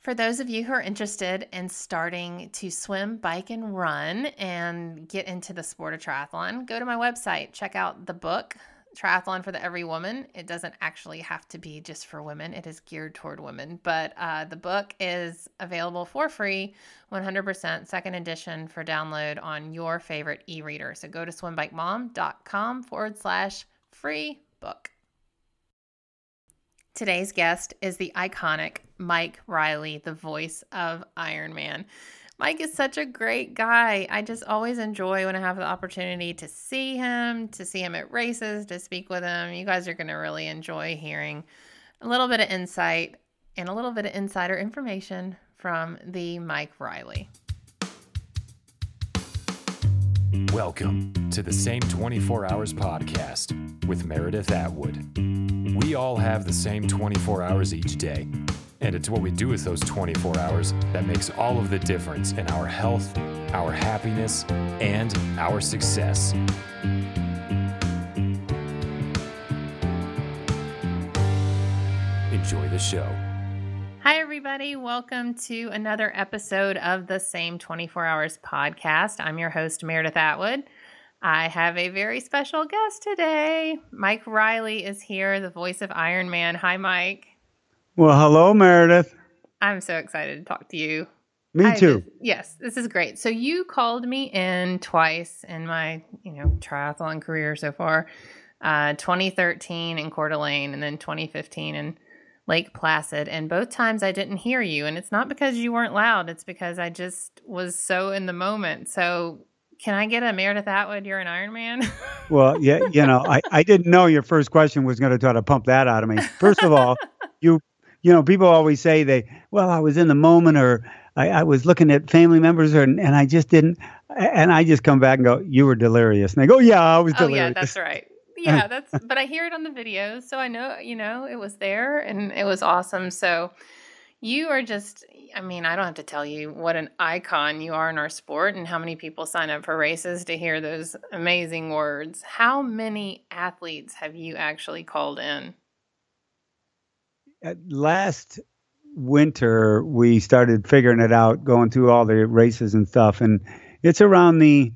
For those of you who are interested in starting to swim, bike, and run and get into the sport of triathlon, go to my website, check out the book, Triathlon for the Every Woman. It doesn't actually have to be just for women, it is geared toward women. But uh, the book is available for free, 100% second edition for download on your favorite e reader. So go to swimbikemom.com forward slash free book. Today's guest is the iconic Mike Reilly, the voice of Iron Man. Mike is such a great guy. I just always enjoy when I have the opportunity to see him, to see him at races, to speak with him. You guys are going to really enjoy hearing a little bit of insight and a little bit of insider information from the Mike Reilly. Welcome to the Same 24 Hours podcast with Meredith Atwood. We all have the same 24 hours each day, and it's what we do with those 24 hours that makes all of the difference in our health, our happiness, and our success. Enjoy the show. Hi, everybody. Welcome to another episode of the Same 24 Hours podcast. I'm your host, Meredith Atwood. I have a very special guest today. Mike Reilly is here, the voice of Iron Man. Hi, Mike. Well, hello, Meredith. I'm so excited to talk to you. Me I too. just- yes, this is great. So you called me in twice in my, you know, triathlon career so far. Uh, 2013 in Coeur d'Alene and then 2015 in Lake Placid. And both times I didn't hear you. And it's not because you weren't loud, it's because I just was so in the moment. So can I get a Meredith Atwood, you're an Iron Man? Well, yeah, you know, I, I didn't know your first question was going to try to pump that out of me. First of all, you you know, people always say they, well, I was in the moment or I, I was looking at family members or, and I just didn't. And I just come back and go, you were delirious. And they go, yeah, I was oh, delirious. oh, delirious. yeah, that's right. Yeah, that's, but I hear it on the videos. So I know, you know, it was there and it was awesome. So you are just, I mean, I don't have to tell you what an icon you are in our sport and how many people sign up for races to hear those amazing words. How many athletes have you actually called in? Last winter we started figuring it out going through all the races and stuff and it's around the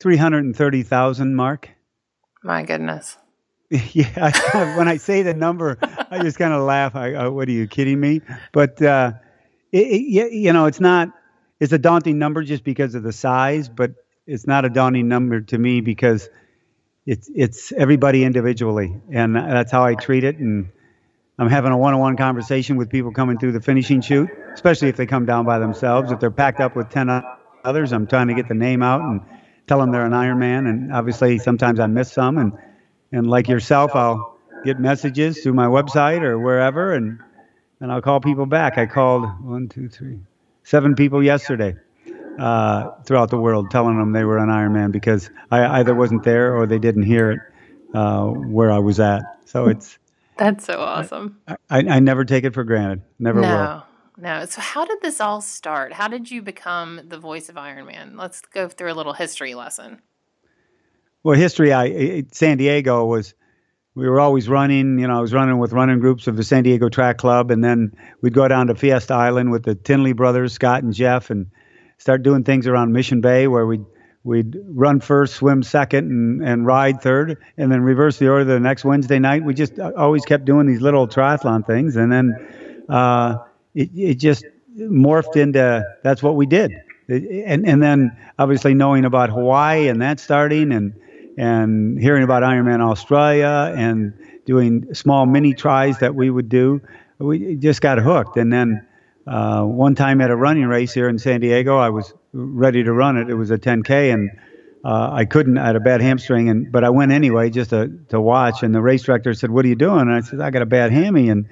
330,000 mark. My goodness. yeah I, when i say the number i just kind of laugh. I, uh, what are you kidding me? But uh it, it, you know it's not it's a daunting number just because of the size but it's not a daunting number to me because it's it's everybody individually and that's how i treat it and I'm having a one-on-one conversation with people coming through the finishing chute, especially if they come down by themselves. If they're packed up with ten others, I'm trying to get the name out and tell them they're an Ironman. And obviously, sometimes I miss some. And, and like yourself, I'll get messages through my website or wherever, and, and I'll call people back. I called one, two, three, seven people yesterday uh, throughout the world telling them they were an Ironman because I either wasn't there or they didn't hear it uh, where I was at. So it's That's so awesome. I, I never take it for granted. Never will. no, no. So, how did this all start? How did you become the voice of Iron Man? Let's go through a little history lesson. Well, history. I I- San Diego was. We were always running. You know, I was running with running groups of the San Diego Track Club, and then we'd go down to Fiesta Island with the Tinley brothers, Scott and Jeff, and start doing things around Mission Bay where we'd we'd run first, swim second, and, and ride third, and then reverse the order the next Wednesday night. We just uh, always kept doing these little triathlon things, and then uh, it it just morphed into that's what we did. And and then obviously knowing about Hawaii and that starting and and hearing about Ironman Australia and doing small mini tries that we would do, we just got hooked. And then uh, one time at a running race here in San Diego, I was ready to run it. It was a 10K, and uh, I couldn't. I had a bad hamstring, and but I went anyway just to to watch. And the race director said, "What are you doing?" And I said, "I got a bad hammy." And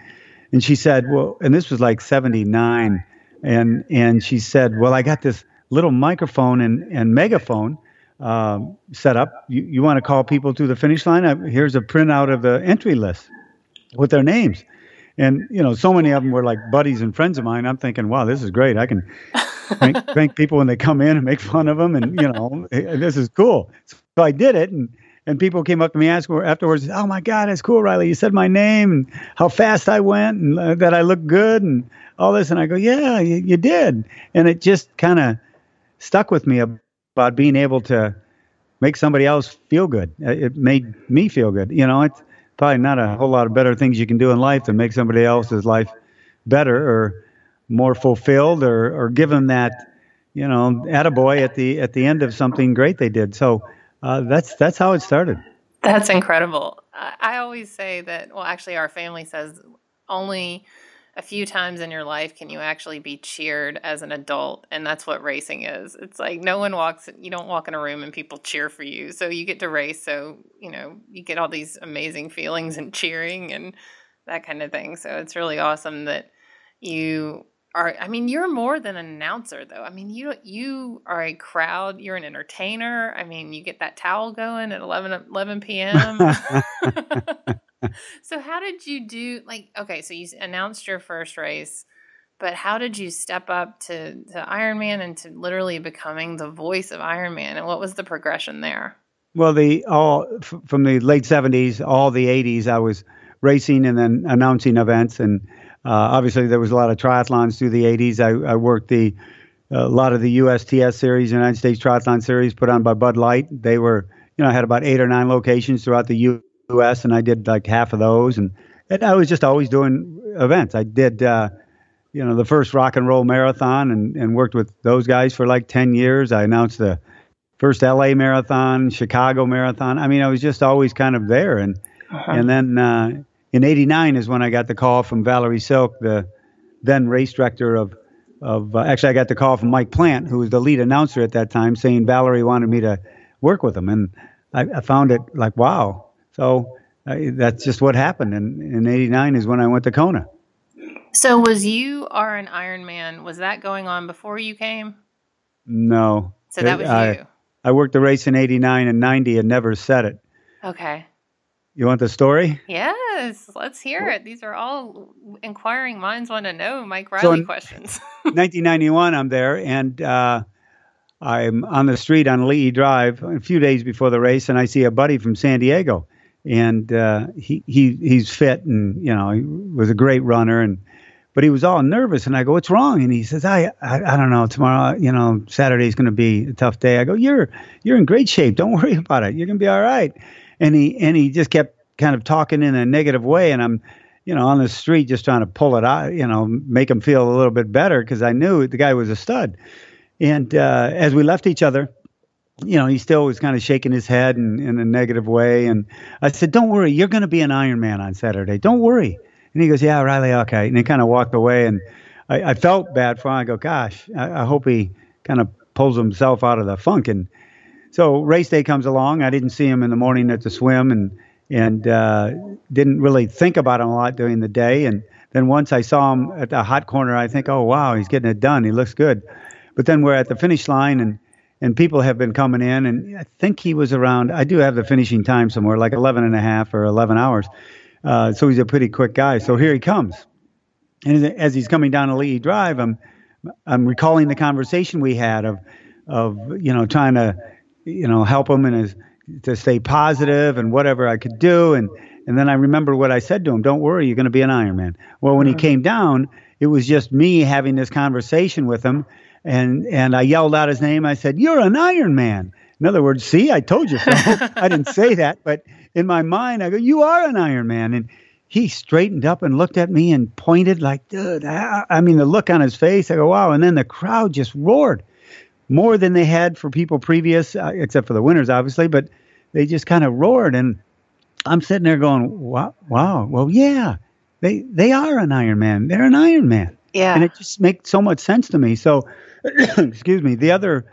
and she said, "Well," and this was like '79, and and she said, "Well, I got this little microphone and and megaphone." Um, set up. You, you want to call people to the finish line? I, here's a printout of the entry list with their names. And you know, so many of them were like buddies and friends of mine. I'm thinking, wow, this is great. I can prank people when they come in and make fun of them, and you know, this is cool. So I did it, and and people came up to me afterwards. Oh my God, that's cool, Reilly. You said my name and how fast I went and uh, that I looked good and all this. And I go, yeah, you, you did. And it just kind of stuck with me about being able to make somebody else feel good. Uh, it made me feel good. You know, it's probably not a whole lot of better things you can do in life than make somebody else's life better or more fulfilled or, or give them that, you know, attaboy at the, at the end of something great they did. So, uh, that's that's how it started. That's incredible. I always say that. Well, actually, our family says only a few times in your life can you actually be cheered as an adult and that's what racing is it's like no one walks you don't walk in a room and people cheer for you so you get to race so you know you get all these amazing feelings and cheering and that kind of thing so it's really awesome that you are I mean you're more than an announcer though. I mean you you are a crowd, you're an entertainer. I mean you get that towel going at 11 11 p.m. so how did you do like okay, so you announced your first race, but how did you step up to to Ironman and to literally becoming the voice of Ironman and what was the progression there? Well, the all f- from the late 70s, all the 80s I was racing and then announcing events and obviously, there was a lot of triathlons through the 80s. I, I worked the a lot of the USTS series, United States Triathlon Series, put on by Bud Light. They were, you know, I had about eight or nine locations throughout the U.S. and I did like half of those, and, and I was just always doing events. I did, uh, you know, the first rock and roll marathon, and and worked with those guys for like ten years. I announced the first L.A. marathon, Chicago marathon. I mean, I was just always kind of there, and uh-huh. and then uh, in '89 is when I got the call from Valerie Silk, the then race director of of. Uh, actually, I got the call from Mike Plant, who was the lead announcer at that time, saying Valerie wanted me to work with him, and I, I found it like wow. So uh, that's just what happened. And in '89 is when I went to Kona. So was you are an Ironman? Was that going on before you came? No. So that was I, you. I worked the race in '89 and '90 and never said it. Okay. You want the story? Yes, let's hear it. These are all inquiring minds want to know Mike Reilly so questions. 1991, I'm there, and uh, I'm on the street on Ali'i Drive a few days before the race, and I see a buddy from San Diego, and uh, he he he's fit, and you know he was a great runner, and but he was all nervous, and I go, "What's wrong?" And he says, "I I, I don't know. Tomorrow, you know, Saturday's going to be a tough day." I go, "You're you're in great shape. Don't worry about it. You're going to be all right." And he and he just kept kind of talking in a negative way, and I'm you know on the street just trying to pull it out, you know, make him feel a little bit better because I knew the guy was a stud. And uh, as we left each other, you know, he still was kind of shaking his head in, in a negative way. And I said, "Don't worry, you're going to be an Ironman on Saturday. Don't worry." And he goes, "Yeah, Reilly, okay." And he kind of walked away, and I, I felt bad for him. I go, "Gosh, I, I hope he kind of pulls himself out of the funk." And so race day comes along. I didn't see him in the morning at the swim, and and uh, didn't really think about him a lot during the day. And then once I saw him at the hot corner, I think, oh wow, he's getting it done. He looks good. But then we're at the finish line, and and people have been coming in, and I think he was around. I do have the finishing time somewhere, like 11 and a half or 11 hours. Uh, so he's a pretty quick guy. So here he comes, and as he's coming down Ali'i Drive, I'm I'm recalling the conversation we had of of you know trying to you know, help him and his to stay positive and whatever I could do. And and then I remember what I said to him: "Don't worry, you're going to be an Ironman." Well, when mm-hmm. he came down, it was just me having this conversation with him, and and I yelled out his name. I said, "You're an Ironman." In other words, see, I told you so. I didn't say that, but in my mind, I go, "You are an Ironman," and he straightened up and looked at me and pointed like, dude, I, I mean, the look on his face, I go, wow. And then the crowd just roared more than they had for people previous, uh, except for the winners, obviously. But they just kind of roared, and I'm sitting there going, "Wow, wow, well, yeah, they they are an Iron Man. They're an Iron Man." Yeah, and it just makes so much sense to me. So, excuse me, the other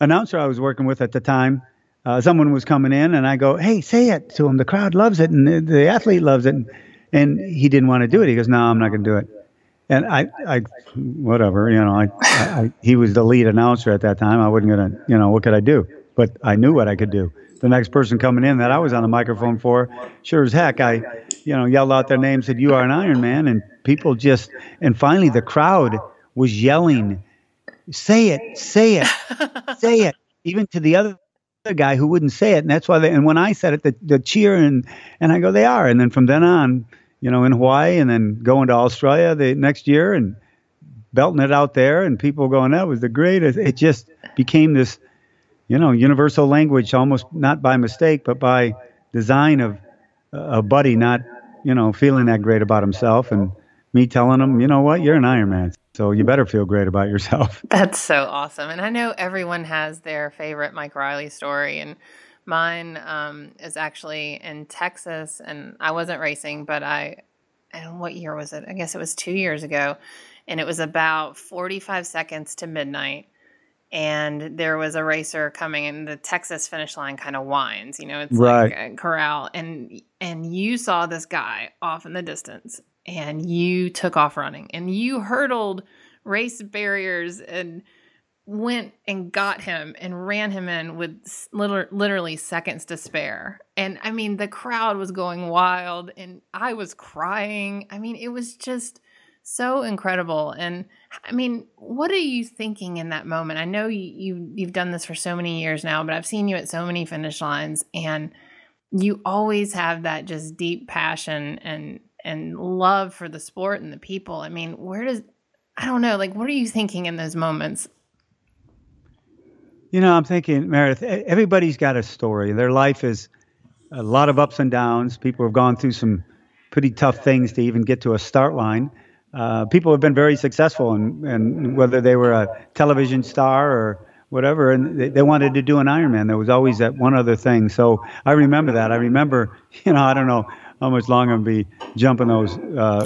announcer I was working with at the time. Uh, someone was coming in, and I go, "Hey, say it to him. The crowd loves it, and the, the athlete loves it." And, and he didn't want to do it. He goes, "No, I'm not going to do it." And I, I, whatever, you know, I, I, he was the lead announcer at that time. I wasn't gonna, you know, what could I do? But I knew what I could do. The next person coming in that I was on the microphone for, sure as heck, I, you know, yelled out their name, said, "You are an Iron Man," and people just, and finally the crowd was yelling, "Say it, say it, say it!" Even to the other guy who wouldn't say it, and that's why. They, and when I said it, the, the cheer and and I go, they are. And then from then on, you know, in Hawaii, and then going to Australia the next year and belting it out there, and people going, that was the greatest. It just became this, you know, universal language, almost not by mistake, but by design of uh, a buddy not, you know, feeling that great about himself, and me telling him, you know what, you're an Ironman. So you better feel great about yourself. That's so awesome. And I know everyone has their favorite Mike Reilly story. And mine um, is actually in Texas. And I wasn't racing, but I, and what year was it? I guess it was two years ago. And it was about 45 seconds to midnight. And there was a racer coming, and the Texas finish line kind of winds. You know, it's right. like a corral, and and you saw this guy off in the distance, and you took off running and you hurdled race barriers and went and got him and ran him in with literally seconds to spare. And I mean, the crowd was going wild and I was crying. I mean, it was just so incredible. And I mean, what are you thinking in that moment? I know you, you you've done this for so many years now, but I've seen you at so many finish lines and you always have that just deep passion and and love for the sport and the people. I mean, where does I don't know, like what are you thinking in those moments? You know, I'm thinking, Meredith, everybody's got a story. Their life is a lot of ups and downs. People have gone through some pretty tough things to even get to a start line. Uh, people have been very successful, and, and whether they were a television star or whatever, and they, they, wanted to do an Ironman. There was always that one other thing. So I remember that. I remember, you know, I don't know, how much longer I'm be jumping those, uh,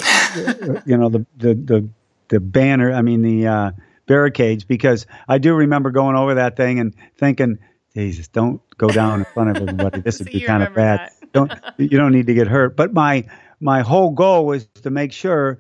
you know, the, the, the, the banner, I mean, the uh, barricades, because I do remember going over that thing and thinking, Jesus, don't go down in front of everybody. This would so be kind of bad. don't, you don't need to get hurt. But my, my whole goal was to make sure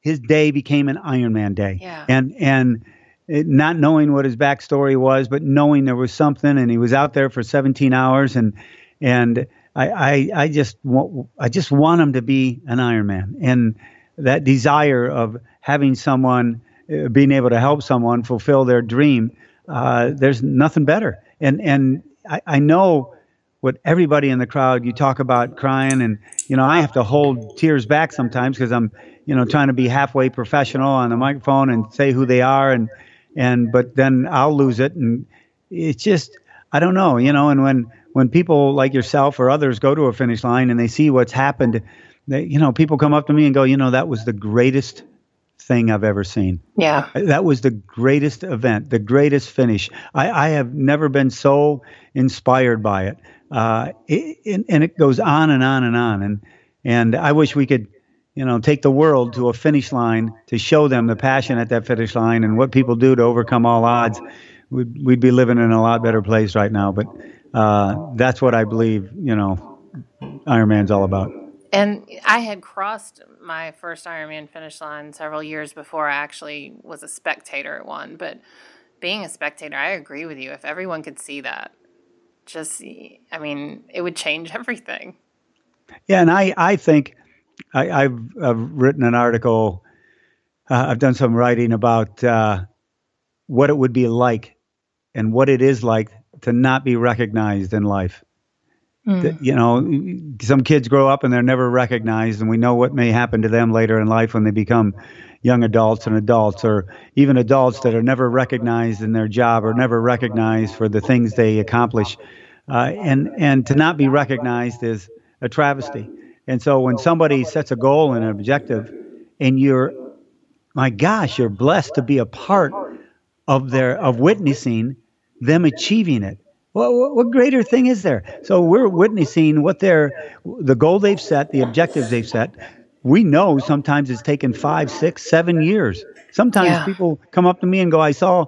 his day became an Ironman day. Yeah. And, and, it, not knowing what his backstory was, but knowing there was something, and he was out there for 17 hours, and and I, I, I just want, I just want him to be an Ironman, and that desire of having someone, being able to help someone fulfill their dream. Uh, there's nothing better, and and I, I know what everybody in the crowd. You talk about crying, and you know I have to hold tears back sometimes because I'm, you know, trying to be halfway professional on the microphone and say who they are, and and but then I'll lose it, and it's just I don't know, you know, and when when people like yourself or others go to a finish line and they see what's happened, they, you know, people come up to me and go, you know, that was the greatest thing I've ever seen. Yeah. That was the greatest event, the greatest finish. I, I have never been so inspired by it. Uh, it, and it goes on and on and on. And, and I wish we could, you know, take the world to a finish line to show them the passion at that finish line and what people do to overcome all odds. We'd, we'd be living in a lot better place right now. But uh, that's what I believe, you know, Ironman's all about. And I had crossed my first Ironman finish line several years before I actually was a spectator at one. But being a spectator, I agree with you. If everyone could see that, just, I mean, it would change everything. Yeah, and I, I think I, have I've written an article. Uh, I've done some writing about uh, what it would be like and what it is like to not be recognized in life. Mm. you know, some kids grow up and they're never recognized, and we know what may happen to them later in life when they become young adults and adults, or even adults that are never recognized in their job or never recognized for the things they accomplish. Uh, and and to not be recognized is a travesty. And so when somebody sets a goal and an objective, and you're, my gosh, you're blessed to be a part of their of witnessing them achieving it. What, what greater thing is there? So we're witnessing what they're, the goal they've set, the objectives they've set. We know sometimes it's taken five, six, seven years. Sometimes yeah. people come up to me and go, I saw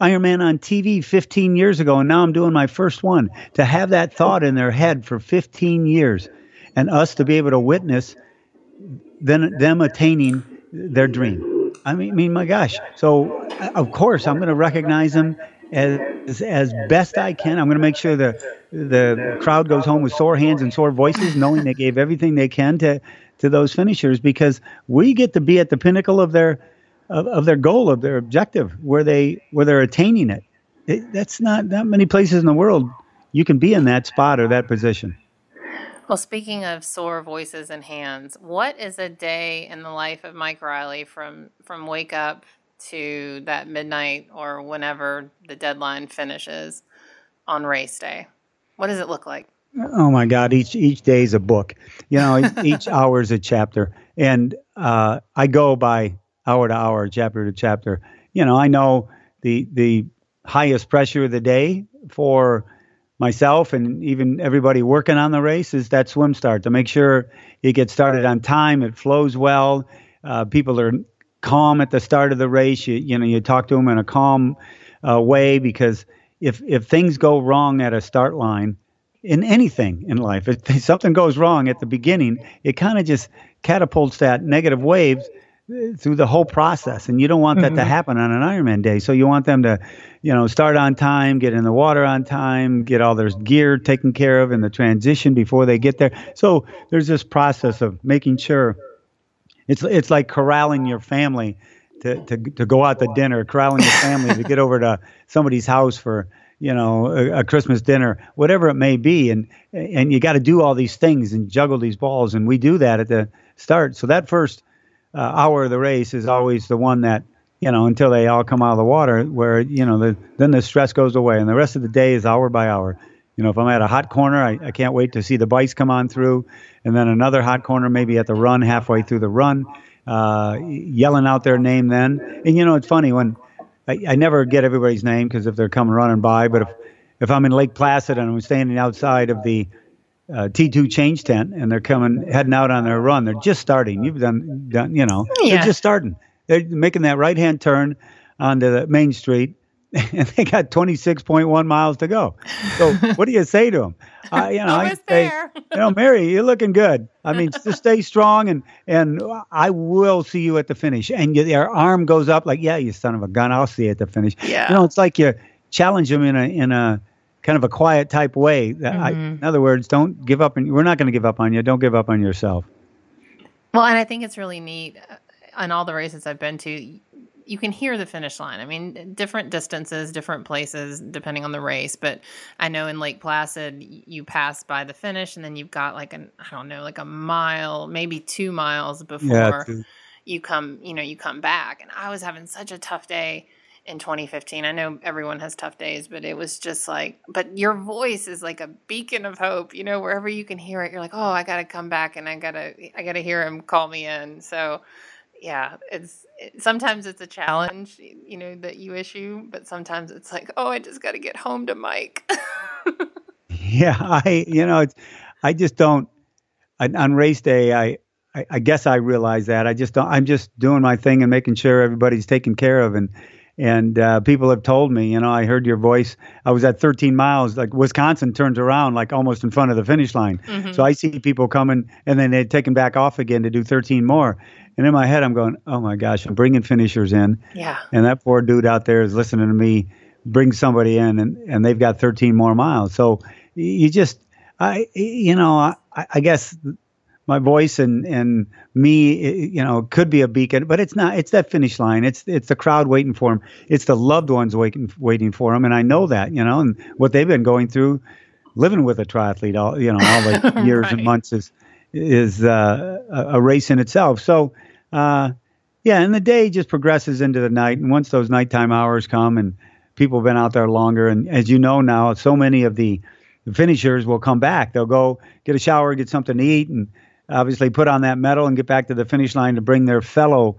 Iron Man on TV 15 years ago, and now I'm doing my first one. To have that thought in their head for 15 years, and us to be able to witness then them attaining their dream. I mean, I mean, my gosh. So, uh, of course, I'm going to recognize them as as best I can. I'm going to make sure the the crowd goes home with sore hands and sore voices, knowing they gave everything they can to to those finishers because we get to be at the pinnacle of their of, of their goal of their objective where they where they're attaining it. it. That's not that many places in the world you can be in that spot or that position. Well, speaking of sore voices and hands, what is a day in the life of Mike Reilly from from wake up to that midnight or whenever the deadline finishes on race day? What does it look like? Oh my God! Each each day is a book. You know, each hour is a chapter, and uh, I go by hour to hour, chapter to chapter. You know, I know the the highest pressure of the day for myself and even everybody working on the race is that swim start to make sure it gets started on time, it flows well, uh, people are calm at the start of the race. You you know you talk to them in a calm uh, way because if if things go wrong at a start line in anything in life, if something goes wrong at the beginning, it kind of just catapults that negative waves through the whole process and you don't want that mm-hmm. to happen on an ironman day so you want them to you know start on time get in the water on time get all their gear taken care of in the transition before they get there so there's this process of making sure it's it's like corralling your family to to, to go out to dinner corralling your family to get over to somebody's house for you know a, a christmas dinner whatever it may be. And and you got to do all these things and juggle these balls. And we do that at the start. So that first uh, hour of the race is always the one that you know until they all come out of the water where you know the, then the stress goes away. And the rest of the day is hour by hour you know if i'm at a hot corner I, I can't wait to see the bikes come on through and then another hot corner maybe at the run halfway through the run uh, yelling out their name then and you know it's funny when i, I never get everybody's name because if they're coming running by but if if i'm in lake placid and i'm standing outside of the uh, T2 change tent and they're coming heading out on their run. They're just starting. You've done, done you know, yeah. they're just starting. They're making that right hand turn onto the main street and they got 26.1 miles to go. So what do you say to them? Uh, you know, I say, there. you know, Mary, you're looking good. I mean, just stay strong and and I will see you at the finish. And your arm goes up like, yeah, you son of a gun, I'll see you at the finish. Yeah. You know, it's like you challenge them in a in a kind of a quiet type way. Mm-hmm. I, in other words, don't give up. On, we're not going to give up on you. Don't give up on yourself. Well, and I think it's really neat. Uh, on all the races I've been to, you can hear the finish line. I mean, different distances, different places, depending on the race. But I know in Lake Placid, you pass by the finish, and then you've got like an I don't know, like a mile, maybe two miles before yeah, you come. You know, you come back. And I was having such a tough day in 2015. I know everyone has tough days, but it was just like, but your voice is like a beacon of hope, you know, wherever you can hear it, you're like, oh, I got to come back and I got to, I got to hear him call me in. So, yeah, it's it, sometimes it's a challenge, you know, that you issue, but sometimes it's like, oh, I just got to get home to Mike. yeah, I, you know, it's, I just don't, on race day, I, I, I guess I realize that I just don't, I'm just doing my thing and making sure everybody's taken care of. And, and uh, people have told me, you know, I heard your voice. I was at 13 miles, like Wisconsin turns around like almost in front of the finish line. Mm-hmm. So I see people coming and then they're taken back off again to do 13 more. And in my head, I'm going, oh my gosh, I'm bringing finishers in. Yeah. And that poor dude out there is listening to me bring somebody in and, and they've got 13 more miles. So you just, I, you know, I, I guess my voice and and me eh, you know could be a beacon but it's not it's that finish line it's it's the crowd waiting for him it's the loved ones waiting waiting for him and i know that you know and what they've been going through living with a triathlete all you know all the years right. and months is is uh, a, race in itself so uh, yeah and the day just progresses into the night and once those nighttime hours come and people have been out there longer and as you know now so many of the finishers will come back they'll go get a shower get something to eat and obviously put on that medal and get back to the finish line to bring their fellow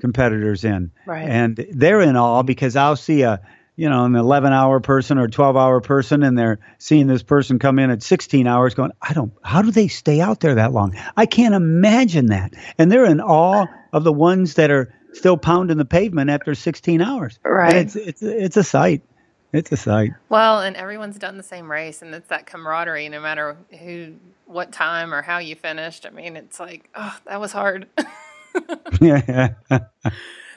competitors in. Right. And they're in awe because I'll see a you know an 11 hour person or 12 hour person and they're seeing this person come in at 16 hours going i don't how do they stay out there that long i can't imagine that and they're in awe of the ones that are still pounding the pavement after 16 hours right and it's it's it's a sight it's a sight. Well, and everyone's done the same race, and it's that camaraderie, no matter who, what time, or how you finished. I mean, it's like, oh, that was hard. yeah.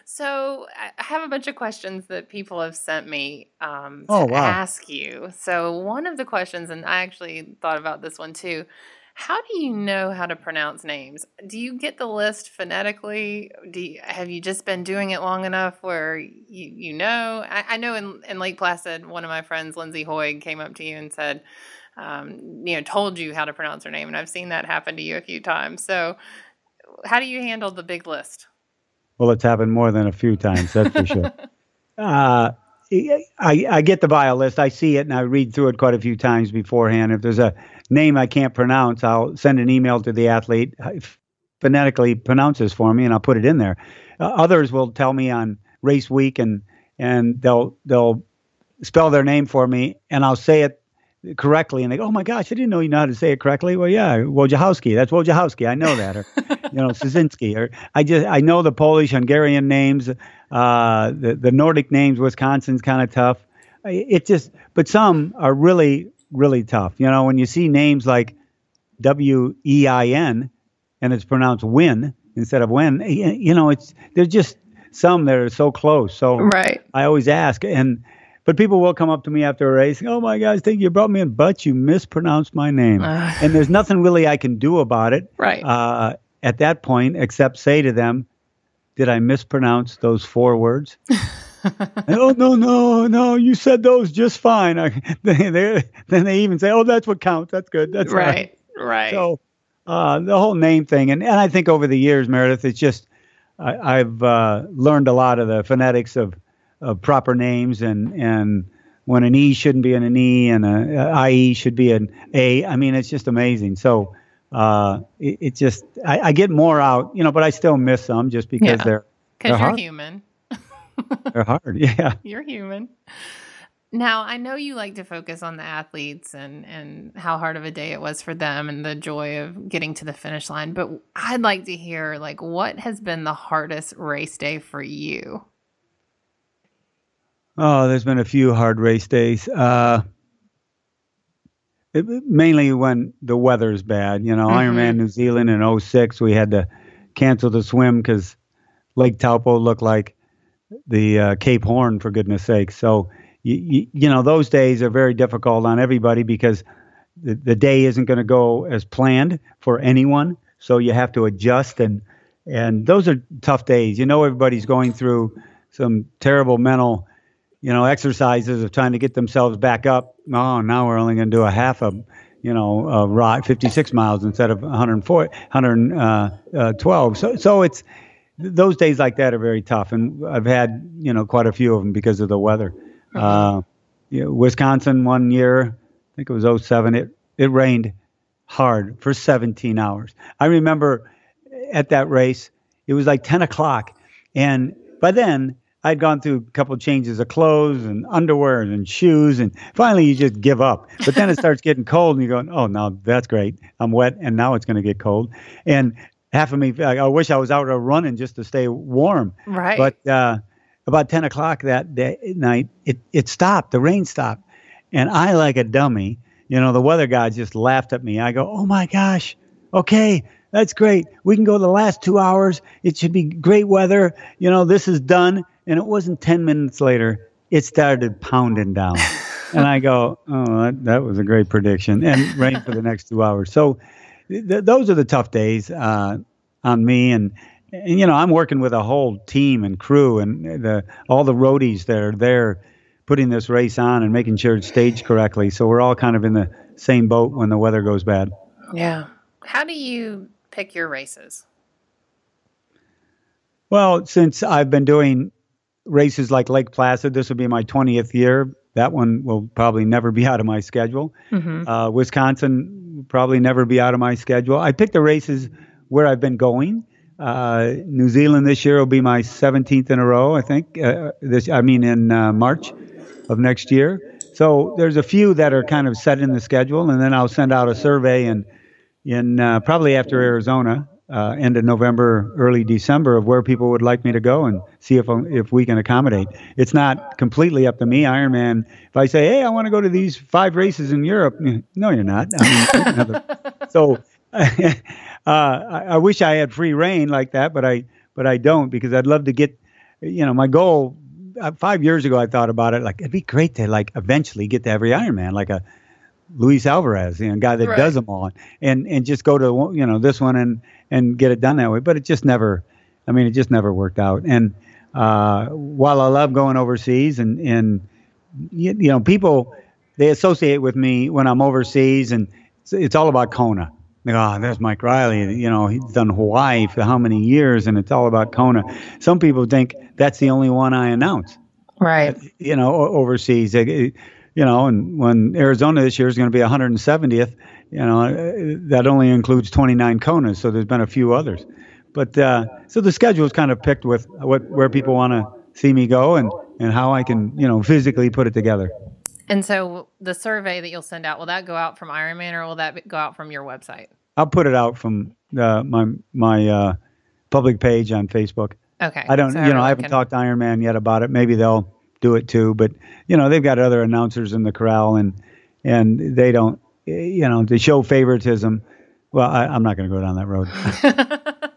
so I have a bunch of questions that people have sent me um, to oh, wow. ask you. So one of the questions, and I actually thought about this one too. How do you know how to pronounce names? Do you get the list phonetically? Do you, have you just been doing it long enough where you, you know? I, I know in, in Lake Placid, one of my friends, Lindsay Hoig, came up to you and said, um, you know, told you how to pronounce her name. And I've seen that happen to you a few times. So, how do you handle the big list? Well, it's happened more than a few times, that's for sure. uh, I, I get the bio list. I see it and I read through it quite a few times beforehand. If there's a name I can't pronounce, I'll send an email to the athlete, phonetically pronounces for me, and I'll put it in there. Uh, others will tell me on race week and and they'll they'll spell their name for me, and I'll say it correctly, and they go, "Oh my gosh, I didn't know you know how to say it correctly." Well, yeah, Wojciechowski. That's Wojciechowski. I know that. Or you know, Szynski. Or I just I know the Polish, Hungarian names. Uh, the the Nordic names. Wisconsin's kind of tough. It just, but some are really really tough. You know, when you see names like W E I N, and it's pronounced win instead of when, you know, it's there's just some that are so close. So right. I always ask and but people will come up to me after a race, oh my gosh, think you brought me in, but you mispronounced my name. Uh, and there's nothing really I can do about it. Right. Uh, at that point, except say to them, did I mispronounce those four words? oh no no no! You said those just fine. I, they, they, then they even say, "Oh, that's what counts. That's good. That's right, right." right. So uh, the whole name thing, and, and I think over the years, Meredith, it's just I, have uh, learned a lot of the phonetics of of proper names and and when an E shouldn't be an E and a, IE should be an A. I mean, it's just amazing. So uh, it, it, just I, I, get more out, you know, but I still miss some just because yeah. they're because you're hard. human. they're hard, yeah. You're human. Now, I know you like to focus on the athletes and and how hard of a day it was for them and the joy of getting to the finish line, but I'd like to hear like what has been the hardest race day for you? Oh, there's been a few hard race days. Uh, it, mainly when the weather's bad. You know, mm-hmm. Ironman New Zealand in 06, we had to cancel the swim because Lake Taupo looked like the uh, Cape Horn, for goodness sake. So, you, you, you, know, those days are very difficult on everybody because the, the day isn't going to go as planned for anyone. So you have to adjust and and those are tough days. You know, everybody's going through some terrible mental you know, exercises of trying to get themselves back up. Oh, now we're only going to do a half a, you know, a ride, 56 miles instead of 104, 112. Uh, uh, so, so it's those days like that are very tough, and I've had you know quite a few of them because of the weather. Mm-hmm. Uh, you know, Wisconsin one year, I think it was 07, it it rained hard for 17 hours. I remember at that race, it was like 10 o'clock, and by then I'd gone through a couple of changes of clothes and underwear and shoes, and finally you just give up. But then it starts getting cold, and you're going, "Oh, now that's great. I'm wet, and now it's going to get cold." And half of me, I wish I was out running just to stay warm. Right. But uh, about ten o'clock that day, night, it it stopped. The rain stopped, and I, like a dummy, you know, the weather guy just laughed at me. I go, "Oh my gosh, okay." That's great. We can go the last two hours. It should be great weather. You know, this is done and it wasn't 10 minutes later, it started pounding down. and I go, oh, that, that, was a great prediction. And rain for the next two hours. So th- those are the tough days uh, on me. And, and, you know, I'm working with a whole team and crew and the all the roadies that are there putting this race on and making sure it's staged correctly. So we're all kind of in the same boat when the weather goes bad. Yeah. How do you pick your races? Well, since I've been doing races like Lake Placid. This will be my 20th year. That one will probably never be out of my schedule. Mm-hmm. Uh, Wisconsin probably never be out of my schedule. I pick the races where I've been going. Uh, New Zealand this year will be my 17th in a row, I think. Uh, this, I mean, in uh, March of next year. So there's a few that are kind of set in the schedule, and then I'll send out a survey and in uh, probably after Arizona uh, end of November, early December of where people would like me to go and see if if we can accommodate. It's not completely up to me. Ironman. If I say, hey, I want to go to these five races in Europe, no, you're not. I mean, so uh, I, I wish I had free reign like that, but I but I don't because I'd love to get. You know, my goal uh, five years ago, I thought about it like it'd be great to like eventually get to every Ironman, like a Luis Alvarez, you know, guy that Right. does them all, and and just go to you know this one and and get it done that way. But it just never, I mean, it just never worked out. And uh, while I love going overseas, and and you, you know, people they associate with me when I'm overseas, and it's, it's all about Kona. They go, oh, there's Mike Reilly. You know, he's done Hawaii for how many years, and it's all about Kona. Some people think that's the only one I announce Right. you know, overseas. You know, and when Arizona this year is going to be 170th, you know, uh, that only includes 29 Konas. So there's been a few others, but uh, so the schedule is kind of picked with what where people want to see me go and and how I can you know physically put it together. And so the survey that you'll send out, will that go out from Ironman or will that go out from your website? I'll put it out from uh, my my uh, public page on Facebook. Okay. I don't, so you know, I haven't can- talked to Iron Man yet about it. Maybe they'll do it too, but you know, they've got other announcers in the corral, and and they don't, you know, to show favoritism. Well, I, I'm not going to go down that road.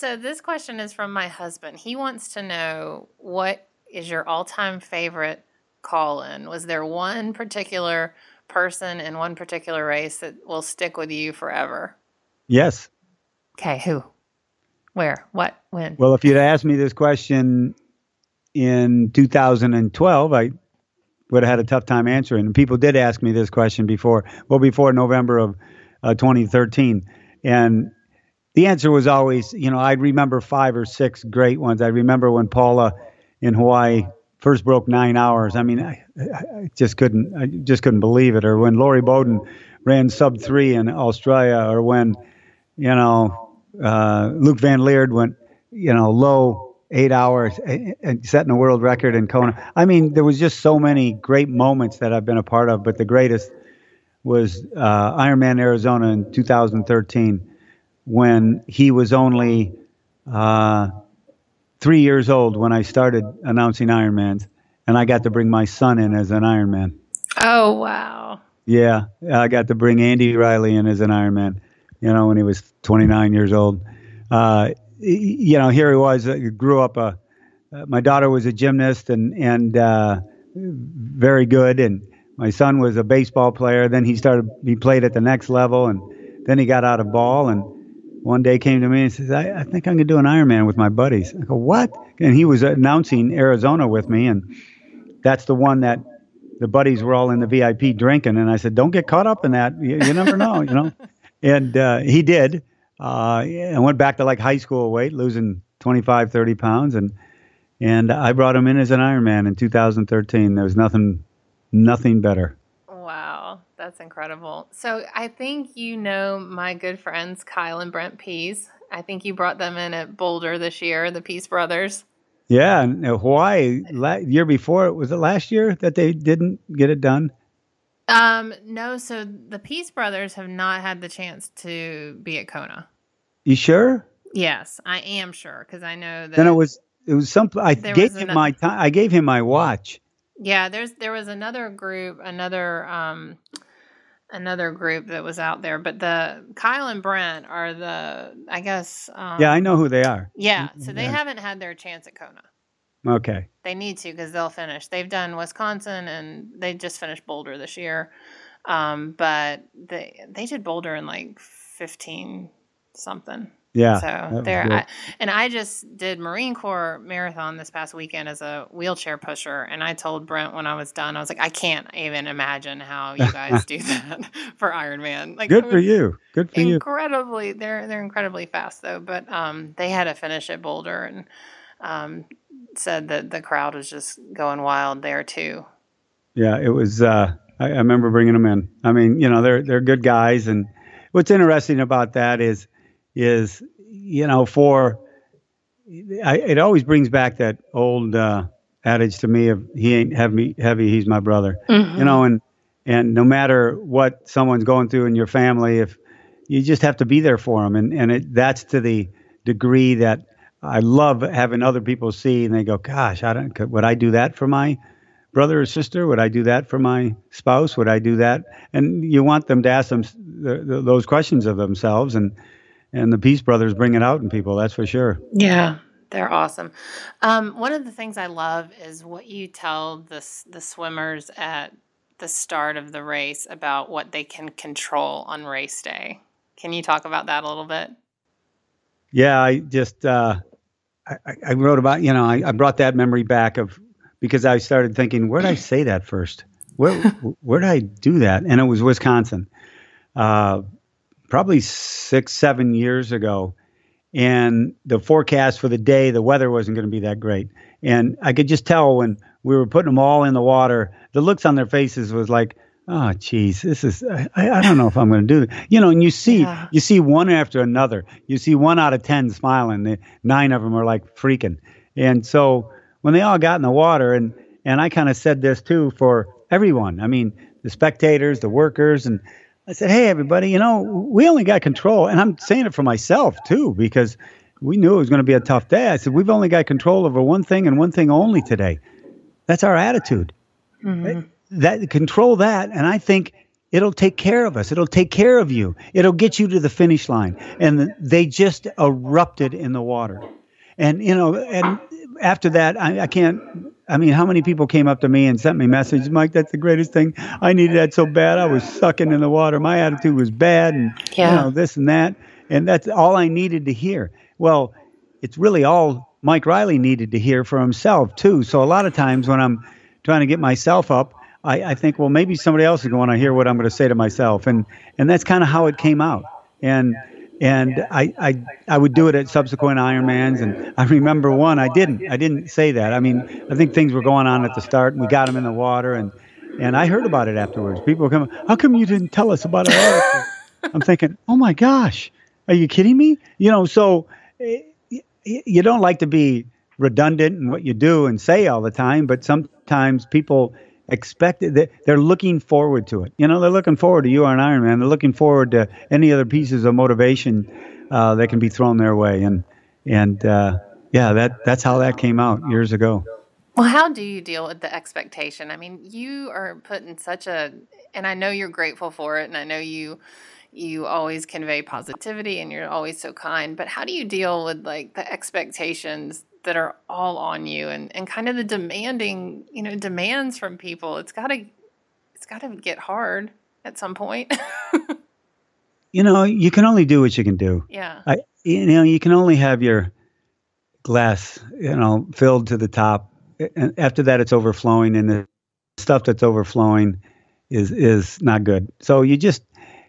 So this question is from my husband. He wants to know what is your all-time favorite call-in? Was there one particular person in one particular race that will stick with you forever? yes. Okay, who? Where? What? When? Well, if you'd asked me this question in 2012, I would have had a tough time answering. And people did ask me this question before, well, before November of uh, 2013. And the answer was always, you know, I remember five or six great ones. I remember when Paula in Hawaii first broke nine hours. I mean, I, I just couldn't, I just couldn't believe it. Or when Lori Bowden ran sub three in Australia, or when, you know, uh, Luc Van Lierde went, you know, low eight hours and and setting a world record in Kona. I mean, there was just so many great moments that I've been a part of, but the greatest was uh, Ironman Arizona in 2013 when he was only uh, three years old when I started announcing Ironmans, and I got to bring my son in as an Ironman. Oh, wow. Yeah, I got to bring Andy Reilly in as an Ironman. You know, when he was 29 years old. Uh, you know, here he was. uh, Grew up a. Uh, my daughter was a gymnast and and uh, very good, and my son was a baseball player. Then he started. He played at the next level, and then he got out of ball. And one day came to me and says, "I, I think I'm gonna do an Ironman with my buddies." I go, "What?" And he was announcing Arizona with me, and that's the one that the buddies were all in the VIP drinking, and I said, "Don't get caught up in that. You, you never know, you know." And uh, he did, uh, and went back to like high school weight, losing 25, 30 pounds, and and I brought him in as an Ironman in 2013. There was nothing, nothing better. Wow, that's incredible. So I think you know my good friends Kyle and Brent Pease. I think you brought them in at Boulder this year, the Pease Brothers. Yeah, and uh, Hawaii la- year before was it last year that they didn't get it done? Um, no, so the Pease Brothers have not had the chance to be at Kona. You sure? Yes, I am sure because I know that. Then it was it was some. I gave him ano- my time. I gave him my watch. Yeah, there's there was another group, another um another group that was out there, but the Kyle and Brent are the I guess um, Yeah, I know who they are. Yeah, so they Yeah. haven't had their chance at Kona. Okay. They need to because they'll finish. They've done Wisconsin and they just finished Boulder this year, um, but they they did Boulder in like fifteen something. Yeah. So there. I, and I just did Marine Corps marathon this past weekend as a wheelchair pusher, and I told Brent when I was done, I was like, I can't even imagine how you guys do that for Ironman. Like, Good for you. Good for you. Incredibly, they're they're incredibly fast though, but um, they had a finish at Boulder and um, said that the crowd was just going wild there too. Yeah, it was. Uh, I, I remember bringing them in. I mean, you know, they're they're good guys, and what's interesting about that is is you know for I, it always brings back that old uh, adage to me of he ain't heavy heavy he's my brother. You know and and no matter what someone's going through in your family if you just have to be there for them and and it, that's to the degree that I love having other people see and they go gosh I don't could, would I do that for my brother or sister? Would I do that for my spouse? Would I do that? And you want them to ask them the, the, those questions of themselves and and the Pease Brothers bring it out in people that's for sure Yeah, they're awesome. Um, one of the things I love is what you tell the the swimmers at the start of the race about what they can control on race day. Can you talk about that a little bit? Yeah, I just uh, I, I, wrote about you know I, I, brought that memory back of because I started thinking where did I say that first? Where where did I do that? And it was Wisconsin, uh, probably six seven years ago, and the forecast for the day the weather wasn't going to be that great, and I could just tell when we were putting them all in the water, the looks on their faces was like oh geez this is i, I don't know if i'm going to do it you know and you see yeah. you see one after another. You see one out of ten smiling. The nine of them are like freaking. And so when they all got in the water and and i kind of said this too for everyone. I mean the spectators the workers and i said hey everybody you know we only got control and i'm saying it for myself too because we knew it was going to be a tough day. I said we've only got control over one thing and one thing only today. That's our attitude. Mm-hmm. That control that and i think it'll take care of us. It'll take care of you. It'll get you to the finish line. And they just erupted in the water. And you know and after that I, I can't i mean how many people came up to me and sent me messages mike that's the greatest thing. I needed that so bad. I was sucking in the water. My attitude was bad and yeah. you know this and that. And that's all i needed to hear. Well it's really all mike Reilly needed to hear for himself too. So a lot of times when i'm trying to get myself up I, I think, well, maybe somebody else is going to hear what I'm going to say to myself, and and that's kind of how it came out. And and I, I I would do it at subsequent Ironmans, and I remember one I didn't I didn't say that. I mean, I think things were going on at the start, and we got them in the water, and and I heard about it afterwards. People were coming, how come you didn't tell us about it? I'm thinking, oh my gosh, are you kidding me? You know, so eh, you don't like to be redundant in what you do and say all the time, but sometimes people expect it. They're looking forward to it. You know, they're looking forward to you are an Ironman. They're looking forward to any other pieces of motivation uh, that can be thrown their way. And and uh, yeah, that that's how that came out years ago. Well, how do you deal with the expectation? I mean, you are put in such a, and I know you're grateful for it, and I know you you always convey positivity and you're always so kind but how do you deal with like the expectations that are all on you and, and kind of the demanding, you know, demands from people. It's gotta it's gotta get hard at some point. you know, you can only do what you can do. Yeah. I, you know, you can only have your glass, you know, filled to the top. And after that it's overflowing and the stuff that's overflowing is is not good. So you just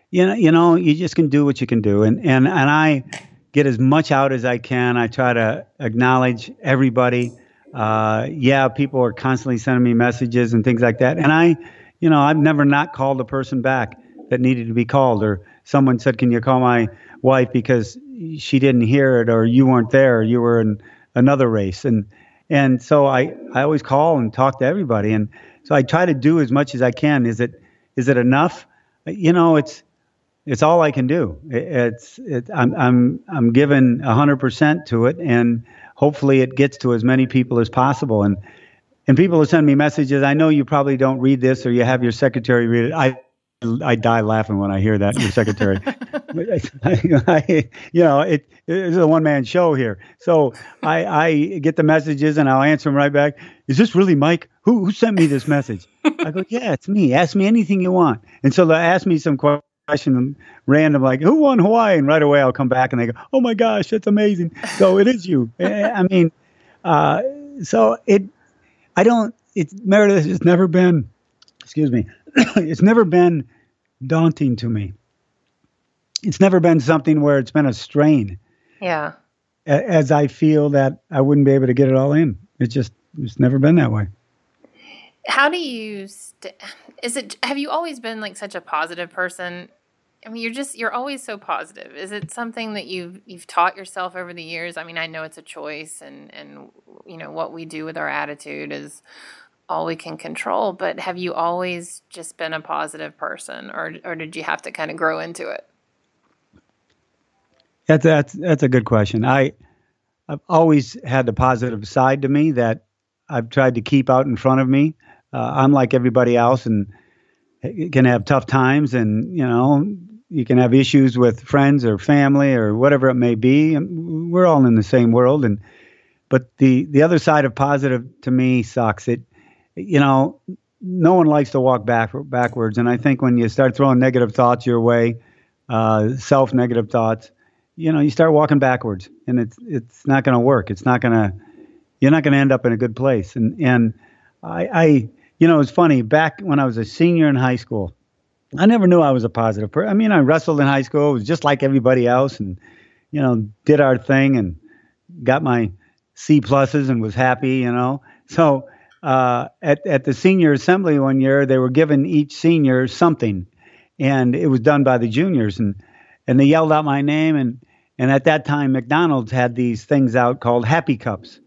you know, you know, you just can do what you can do. And and and I get as much out as I can. I try to acknowledge everybody. Uh, yeah, people are constantly sending me messages and things like that. And I, you know, I've never not called a person back that needed to be called, or someone said, "Can you call my wife because she didn't hear it, or you weren't there, or you were in another race." And and so I I always call and talk to everybody, and so I try to do as much as I can. Is it is it enough? You know, it's it's all I can do. it's it, I'm I'm I'm given hundred percent to it, and hopefully it gets to as many people as possible. And and people will send me messages. I know you probably don't read this, or you have your secretary read it. I I die laughing when I hear that your secretary. I, you know, it it's a one man show here. So I I get the messages and I'll answer them right back. Is this really Mike? Who who sent me this message? I go, yeah, it's me. Ask me anything you want. And so they'll ask me some questions question random like who won Hawaii? And right away I'll come back and they go oh my gosh that's amazing. So it is you. I mean uh, so it I don't it's Meredith has never been excuse me it's never been daunting to me. It's never been something where it's been a strain. Yeah. As I feel that I wouldn't be able to get it all in. It's just it's never been that way. How do you st- is it have you always been like such a positive person I mean, you're just you're always so positive. Is it something that you've you've taught yourself over the years? I mean, I know it's a choice, and and you know what we do with our attitude is all we can control. But have you always just been a positive person, or or did you have to kind of grow into it? That's that's that's a good question. I I've always had the positive side to me that I've tried to keep out in front of me. Uh, I'm like everybody else, and can have tough times, and you know you can have issues with friends or family or whatever it may be. We're all in the same world, and but the the other side of positive to me sucks. It, you know, no one likes to walk back backwards, and I think when you start throwing negative thoughts your way, uh, self negative thoughts, you know, you start walking backwards, and it's it's not going to work. It's not going to you're not going to end up in a good place. And and I, I you know it's funny back when I was a senior in high school, I never knew I was a positive person. I mean, I wrestled in high school, it was just like everybody else, and you know, did our thing and got my C pluses and was happy. You know, so. Uh, at at the senior assembly one year, they were giving each senior something, and it was done by the juniors, and and they yelled out my name, and and at that time McDonald's had these things out called Happy Cups,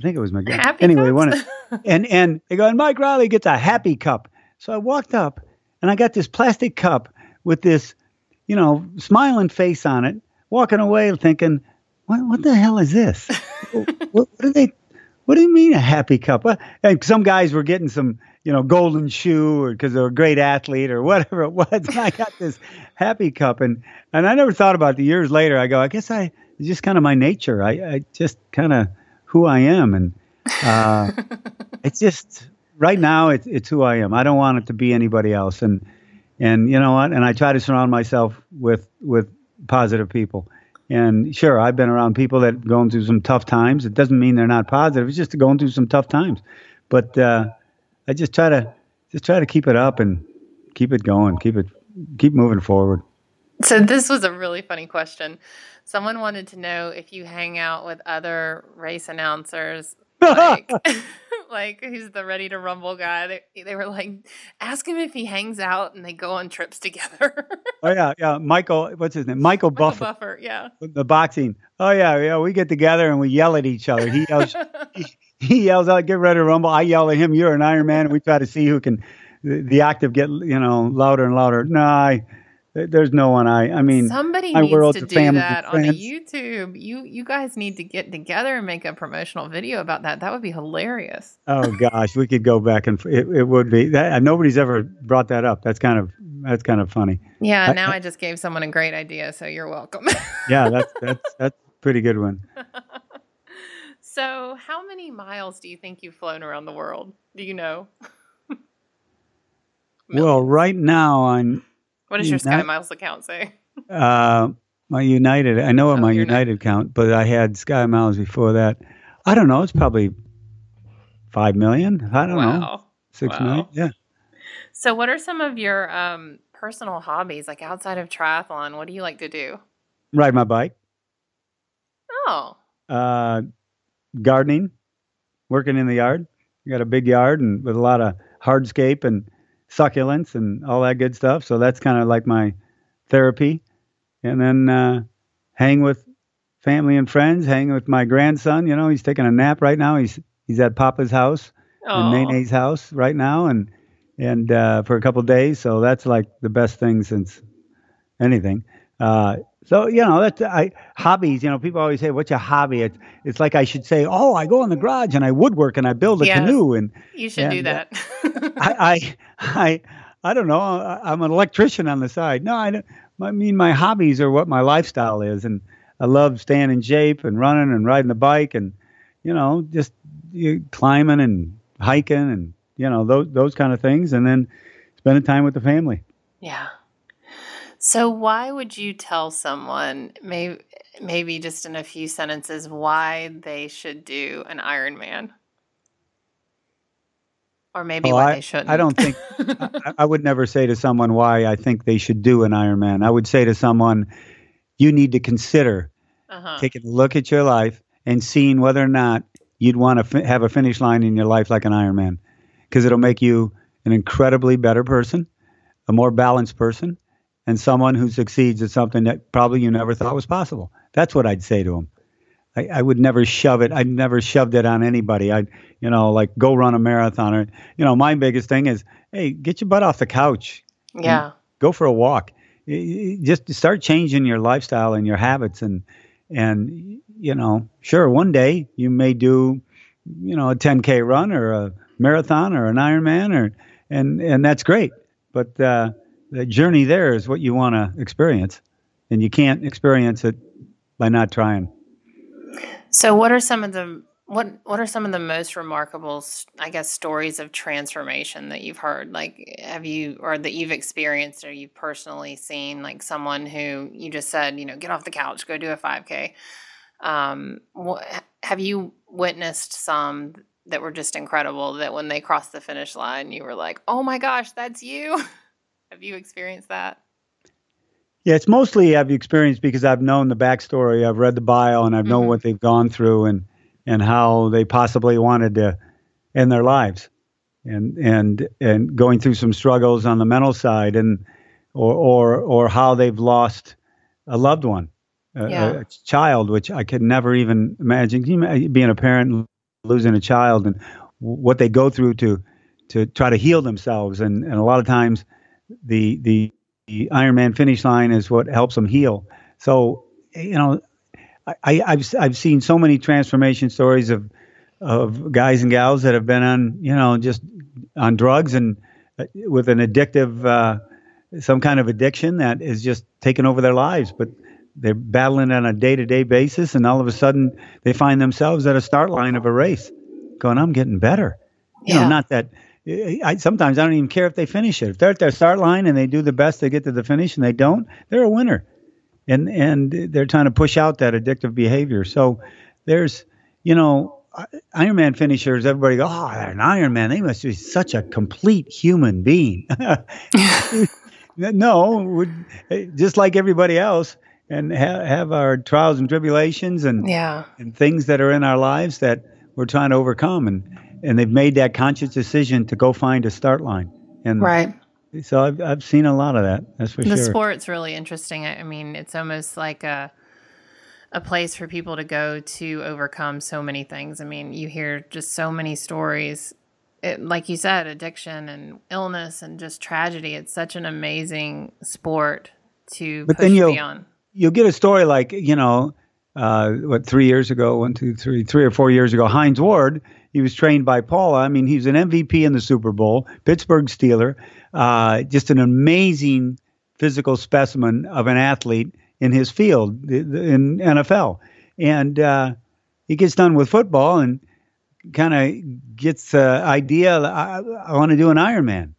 I think it was McGill. Happy anyway, cups? one of, and and they go, and Mike Reilly gets a happy cup. So I walked up and I got this plastic cup with this, you know, smiling face on it, walking away thinking, what what the hell is this? what, what do they what do you mean a happy cup? And some guys were getting some, you know, golden shoe or because they're a great athlete or whatever it was. And I got this happy cup and and I never thought about the years later. I go, I guess I it's just kind of my nature. I, I just kind of who I am and uh, it's just right now it's it's who I am. I don't want it to be anybody else and and you know what? And I try to surround myself with with positive people. And sure, I've been around people that going through some tough times. It doesn't mean they're not positive. It's just going through some tough times. But uh, I just try to just try to keep it up and keep it going, keep it keep moving forward. So this was a really funny question. Someone wanted to know if you hang out with other race announcers, like, like who's the ready to rumble guy. They, they were like, ask him if he hangs out and they go on trips together. Oh yeah, yeah. Michael, what's his name? Michael, Michael Buffer, Buffer, yeah. the boxing. Oh yeah, yeah. We get together and we yell at each other. He yells, he, he yells out, "Get ready to rumble!" I yell at him, "You're an Iron Man!" And we try to see who can the, the octave get you know louder and louder. No, I, there's no one. I, I mean, Somebody my needs world's to do family that on a. YouTube. You you guys need to get together and make a promotional video about that. That would be hilarious. oh gosh, we could go back and it, it would be. That, uh, nobody's ever brought that up. That's kind of that's kind of funny. Yeah, I- now I just gave someone a great idea, so you're welcome. Yeah, that's that's that's a pretty good one. so, how many miles do you think you've flown around the world? Do you know? Well, right now on What does your Sky Miles account say? uh, my United, I know Oh, my you're not- United count, but I had Sky Miles before that. I don't know. It's probably five million. I don't know, Wow. six Wow. million. Yeah. So, what are some of your um, personal hobbies, like outside of triathlon? What do you like to do? Ride my bike, Oh, uh, gardening, working in the yard. Got a big yard and with a lot of hardscape and succulents and all that good stuff. So that's kind of like my therapy. And then uh, hang with family and friends. Hang with my grandson. You know, he's taking a nap right now. He's he's at Papa's house and Nene's house right now, and and uh, for a couple of days. So that's like the best thing since anything. Uh, so you know that's I hobbies. You know, people always say, "What's your hobby?" It's it's like I should say, "Oh, I go in the garage and I woodwork and I build a Yes. canoe." And you should do uh, that. I, I I I don't know. I'm an electrician on the side. No, I don't. I mean, my hobbies are what my lifestyle is, and I love staying in shape and running and riding the bike and you know just you, climbing and hiking and you know those those kind of things, and then spending time with the family. Yeah. So why would you tell someone maybe maybe just in a few sentences why they should do an Ironman? Or maybe Oh, why they shouldn't. I don't think I, I would never say to someone why I think they should do an Ironman. I would say to someone, you need to consider uh-huh. taking a look at your life and seeing whether or not you'd want to fi- have a finish line in your life like an Ironman, because it'll make you an incredibly better person, a more balanced person, and someone who succeeds at something that probably you never thought was possible. That's what I'd say to them. I, I would never shove it. I'd never shoved it on anybody. I'd, you know, like go run a marathon or, you know, my biggest thing is, hey, get your butt off the couch yeah. go for a walk. Just start changing your lifestyle and your habits, and and you know, sure, one day you may do, you know, a 10k run or a marathon or an Ironman, or and and that's great. But uh, the journey there is what you want to experience, and you can't experience it by not trying. So what are some of the What What are some of the most remarkable, I guess, stories of transformation that you've heard? Like, have you or that you've experienced or you've personally seen? Like someone who you just said, you know, get off the couch, go do a five k. Um, what, have you witnessed some that were just incredible? That when they crossed the finish line, you were like, "Oh my gosh, that's you." have you experienced that? Yeah, it's mostly I've experienced because I've known the backstory. I've read the bio and I've mm-hmm. known what they've gone through and and how they possibly wanted to end their lives, and and and going through some struggles on the mental side, and or or or how they've lost a loved one, a, yeah. a child, which I could never even imagine. being a parent losing a child and what they go through to to try to heal themselves, and and a lot of times the the the Ironman finish line is what helps them heal. So, you know, I, have I've seen so many transformation stories of of guys and gals that have been on, you know, just on drugs and uh, with an addictive, uh, some kind of addiction that is just taking over their lives. But they're battling on a day to day basis, and all of a sudden they find themselves at a start line of a race, going, "I'm getting better." You know, not that I, sometimes I don't even care if they finish it. If they're at their start line and they do the best to get to the finish and they don't, they're a winner. And and they're trying to push out that addictive behavior. So there's, you know, Ironman finishers, everybody go, oh, they're an Ironman. They must be such a complete human being. no, just like everybody else, and ha- have our trials and tribulations and yeah. and things that are in our lives that we're trying to overcome. And and they've made that conscious decision to go find a start line. And right. So I've I've seen a lot of that. That's for the sure. The sport's really interesting. I mean, it's almost like a a place for people to go to overcome so many things. I mean, you hear just so many stories. It, like you said, addiction and illness and just tragedy. It's such an amazing sport to but push then you'll, beyond. You'll get a story like you know, uh, what three years ago, one, two, three, three or four years ago, Hines Ward he was trained by Paula. I mean, he's an MVP in the Super Bowl, Pittsburgh Steeler, uh, just an amazing physical specimen of an athlete in his field in NFL. And uh, he gets done with football and kind of gets the idea I, I want to do an Ironman.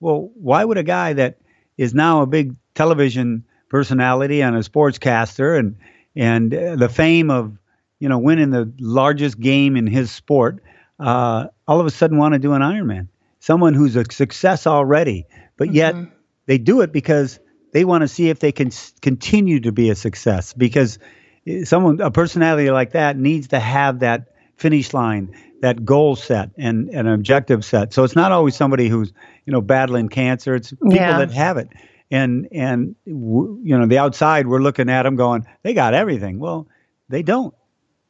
Well, why would a guy that is now a big television personality and a sportscaster and and the fame of you know winning the largest game in his sport uh, all of a sudden want to do an Ironman. Someone who's a success already, but yet mm-hmm. they do it because they want to see if they can s- continue to be a success. Because eh, someone, a personality like that, needs to have that finish line, that goal set, and an objective set. So it's not always somebody who's you know battling cancer. It's people yeah. that have it. And and w- you know the outside, we're looking at them going, they got everything. Well, they don't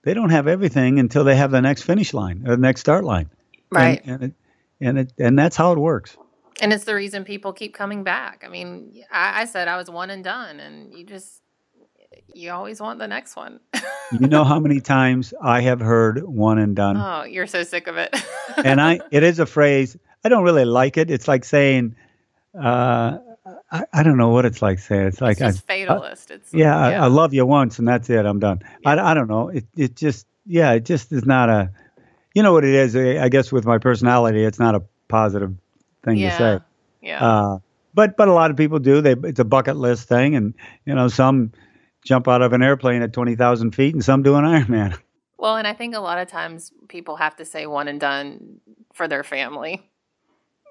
they don't have everything until they have the next finish line or the next start line. Right. And, and it, and it, and that's how it works. And it's the reason people keep coming back. I mean, I, I said I was one and done, and you just you always want the next one. you know how many times I have heard one and done. Oh, you're so sick of it. and I, it is a phrase I don't really like it. It's like saying, uh, I, I don't know what it's like saying. It's like it's I, fatalist. It's yeah, yeah. I, I, love you once and that's it. I'm done. Yeah. I, I don't know. It it just yeah, it just is not a. You know what it is? I guess with my personality, it's not a positive thing yeah. to say. Yeah. Uh, but but a lot of people do. They it's a bucket list thing, and you know some jump out of an airplane at twenty thousand feet, and some do an Ironman. Well, and I think a lot of times people have to say one and done for their family.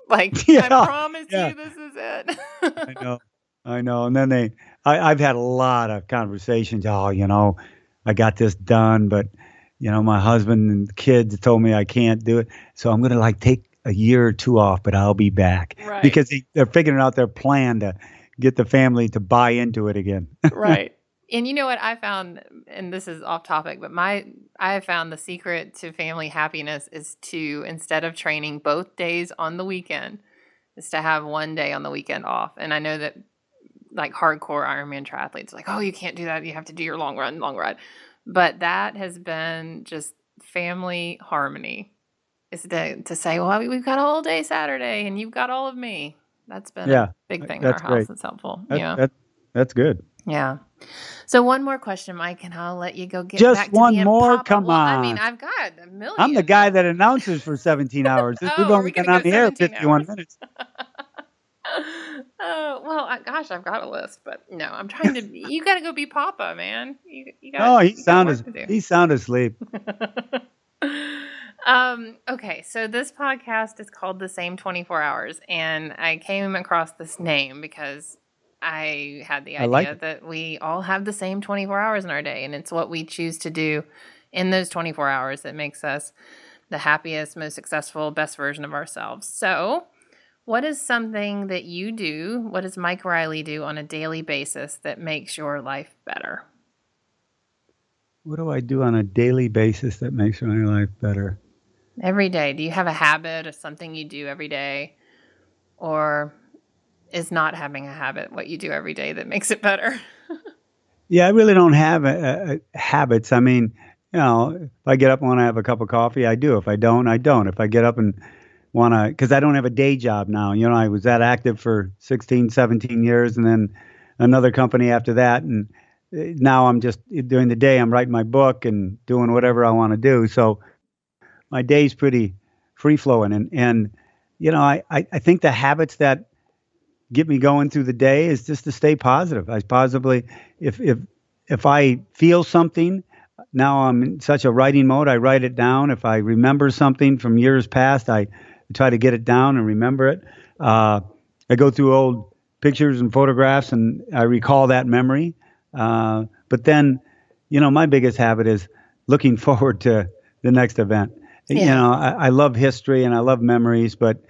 Like, yeah, I promise yeah. you this is it. I know. I know. And then they, I, I've had a lot of conversations. Oh, you know, I got this done, but, you know, my husband and kids told me I can't do it. So I'm going to like take a year or two off, but I'll be back. Right. Because they, they're figuring out their plan to get the family to buy into it again. right. And you know what I found, and this is off topic, but my I have found the secret to family happiness is to instead of training both days on the weekend, is to have one day on the weekend off. And I know that like hardcore Ironman triathletes like, oh, you can't do that. You have to do your long run, long ride. But that has been just family harmony. Is to to say, well, we've got a whole day Saturday, and you've got all of me. That's been yeah, a big thing in our house. Great. That's helpful. That, yeah, that, that's good. Yeah. So one more question, Mike, and I'll let you go get Just one more? Papa. Come well, I mean, on. I've got a million. I'm the guy that announces for 17 hours. Oh, We've only we been on the air 51 hours? minutes. Oh well, I, gosh, I've got a list, but no, I'm trying to. you got to go be Papa, man. You, you got. Oh, he's sound as he's sound asleep. um, okay, so this podcast is called The Same 24 Hours, and I came across this name because I had the idea like that we all have the same 24 hours in our day, and it's what we choose to do in those 24 hours that makes us the happiest, most successful, best version of ourselves. So, what is something that you do? What does Mike Reilly do on a daily basis that makes your life better? What do I do on a daily basis that makes my life better? Every day. Do you have a habit or something you do every day? Or is not having a habit what you do every day that makes it better? Yeah, I really don't have habits. I mean, you know, if I get up and want to have a cup of coffee, I do. If I don't, I don't. If I get up and want to, because I don't have a day job now. You know, I was that active for 16, 17 years, and then another company after that, and uh, now I'm just during the day I'm writing my book and doing whatever I want to do. So my day's pretty free flowing, and and you know, I, I I think the habits that get me going through the day is just to stay positive. I positively, if if if I feel something, now I'm in such a writing mode. I write it down. If I remember something from years past, I try to get it down and remember it. Uh, I go through old pictures and photographs, and I recall that memory. Uh, but then, you know, my biggest habit is looking forward to the next event. You know, I, I love history and I love memories, but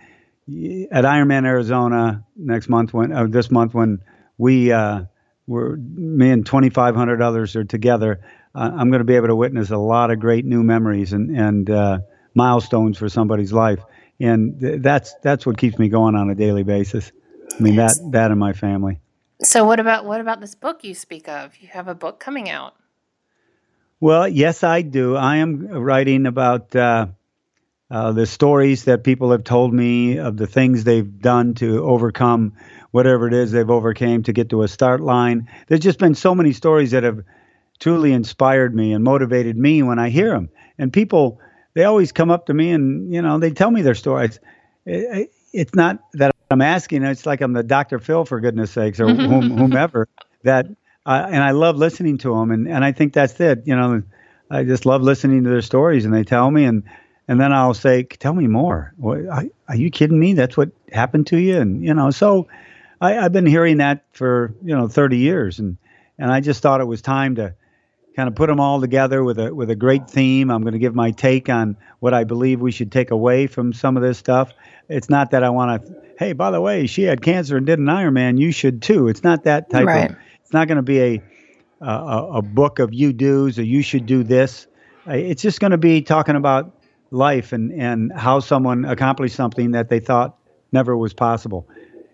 at Ironman Arizona next month when uh, this month when we uh, were me and 2,500 others are together, uh, I'm going to be able to witness a lot of great new memories and and uh, milestones for somebody's life, and th- that's that's what keeps me going on a daily basis. I mean that that and my family. So what about what about this book you speak of? You have a book coming out. Well, yes, I do. I am writing about uh, the stories that people have told me of the things they've done to overcome whatever it is they've overcame to get to a start line. There's just been so many stories that have truly inspired me and motivated me when I hear them. And people, they always come up to me and you know they tell me their stories. It- It's not that I'm asking; it's like I'm the Dr. Phil for goodness sakes, or whom, whomever. That uh, and I love listening to them, and and I think that's it. You know, I just love listening to their stories, and they tell me, and and then I'll say, "Tell me more. What, are, are you kidding me? That's what happened to you?" And you know, so I, I've been hearing that for you know 30 years, and and I just thought it was time to kind of put them all together with a with a great theme. I'm going to give my take on what I believe we should take away from some of this stuff. It's not that I want to. Hey, by the way, she had cancer and did an Ironman. You should too. It's not that type Right. of. It's not going to be a, a a book of you do's or you should do this. It's just going to be talking about life and and how someone accomplished something that they thought never was possible.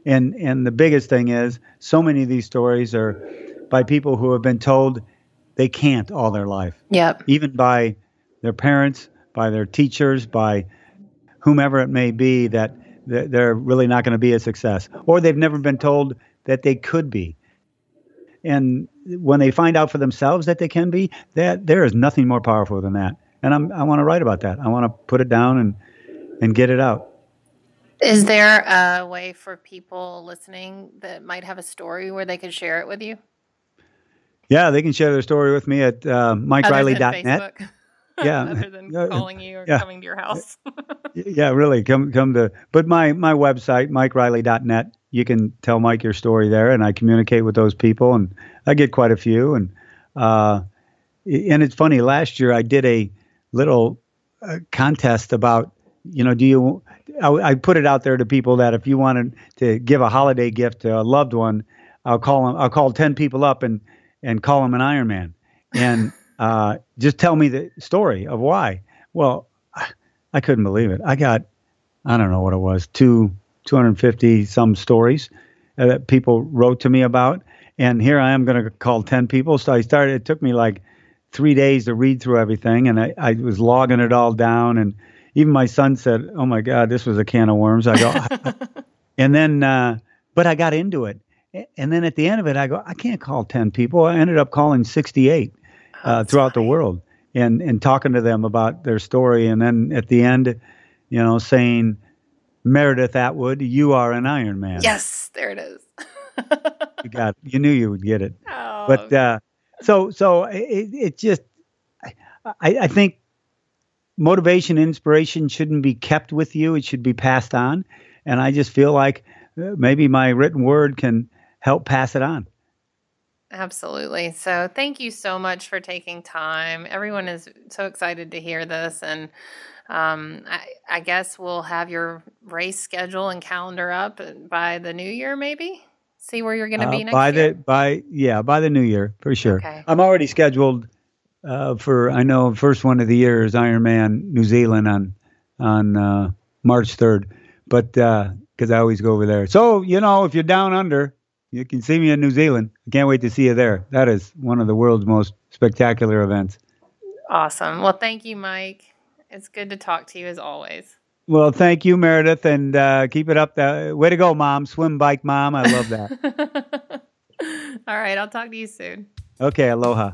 And and the biggest thing is so many of these stories are by people who have been told they can't all their life, Yep. even by their parents, by their teachers, by whomever it may be, that they're really not going to be a success, or they've never been told that they could be. And when they find out for themselves that they can be, that there is nothing more powerful than that. And I'm, I want to write about that. I want to put it down and and get it out. Is there a way for people listening that might have a story where they could share it with you? Yeah, they can share their story with me at uh, MikeReilly.net. Yeah. Other than calling you or Yeah. coming to your house. Yeah, really. Come come to but my my website, MikeReilly.net, you can tell Mike your story there and I communicate with those people and I get quite a few and uh and it's funny, last year I did a little uh, contest about you know, do you I, I put it out there to people that if you wanted to give a holiday gift to a loved one, I'll call them I'll call 10 people up and and call them an Ironman. And uh just tell me the story of why. Well, I couldn't believe it. I got, I don't know what it was, two, 250 some stories uh, that people wrote to me about. And here I am going to call 10 people. So I started, it took me like three days to read through everything. And I, I was logging it all down. And even my son said, Oh my God, this was a can of worms. I go, and then, uh, but I got into it. And then at the end of it, I go, I can't call 10 people. I ended up calling 68 uh, throughout the world and, and talking to them about their story. And then at the end, you know, saying, Meredith Atwood, you are an Iron Man. Yes, there it is. you got it. You knew you would get it. Oh. But uh, so, so it, just, I, I think motivation, inspiration shouldn't be kept with you. It should be passed on. And I just feel like uh, maybe my written word can help pass it on. Absolutely. So thank you so much for taking time. Everyone is so excited to hear this. And um, I, I, guess we'll have your race schedule and calendar up by the new year, maybe? See where you're going to uh, be next by year? the by yeah by the new year for sure. Okay. I'm already scheduled uh, for I know first one of the year is Ironman New Zealand on on uh, March 3rd, but because uh, I always go over there. So you know if you're down under, you can see me in New Zealand. I can't wait to see you there. That is one of the world's most spectacular events. Awesome. Well, thank you, Mike. It's good to talk to you as always. Well, thank you, Meredith, and uh, keep it up. The, way to go, Mom. Swim bike, Mom. I love that. All right. I'll talk to you soon. Okay. Aloha.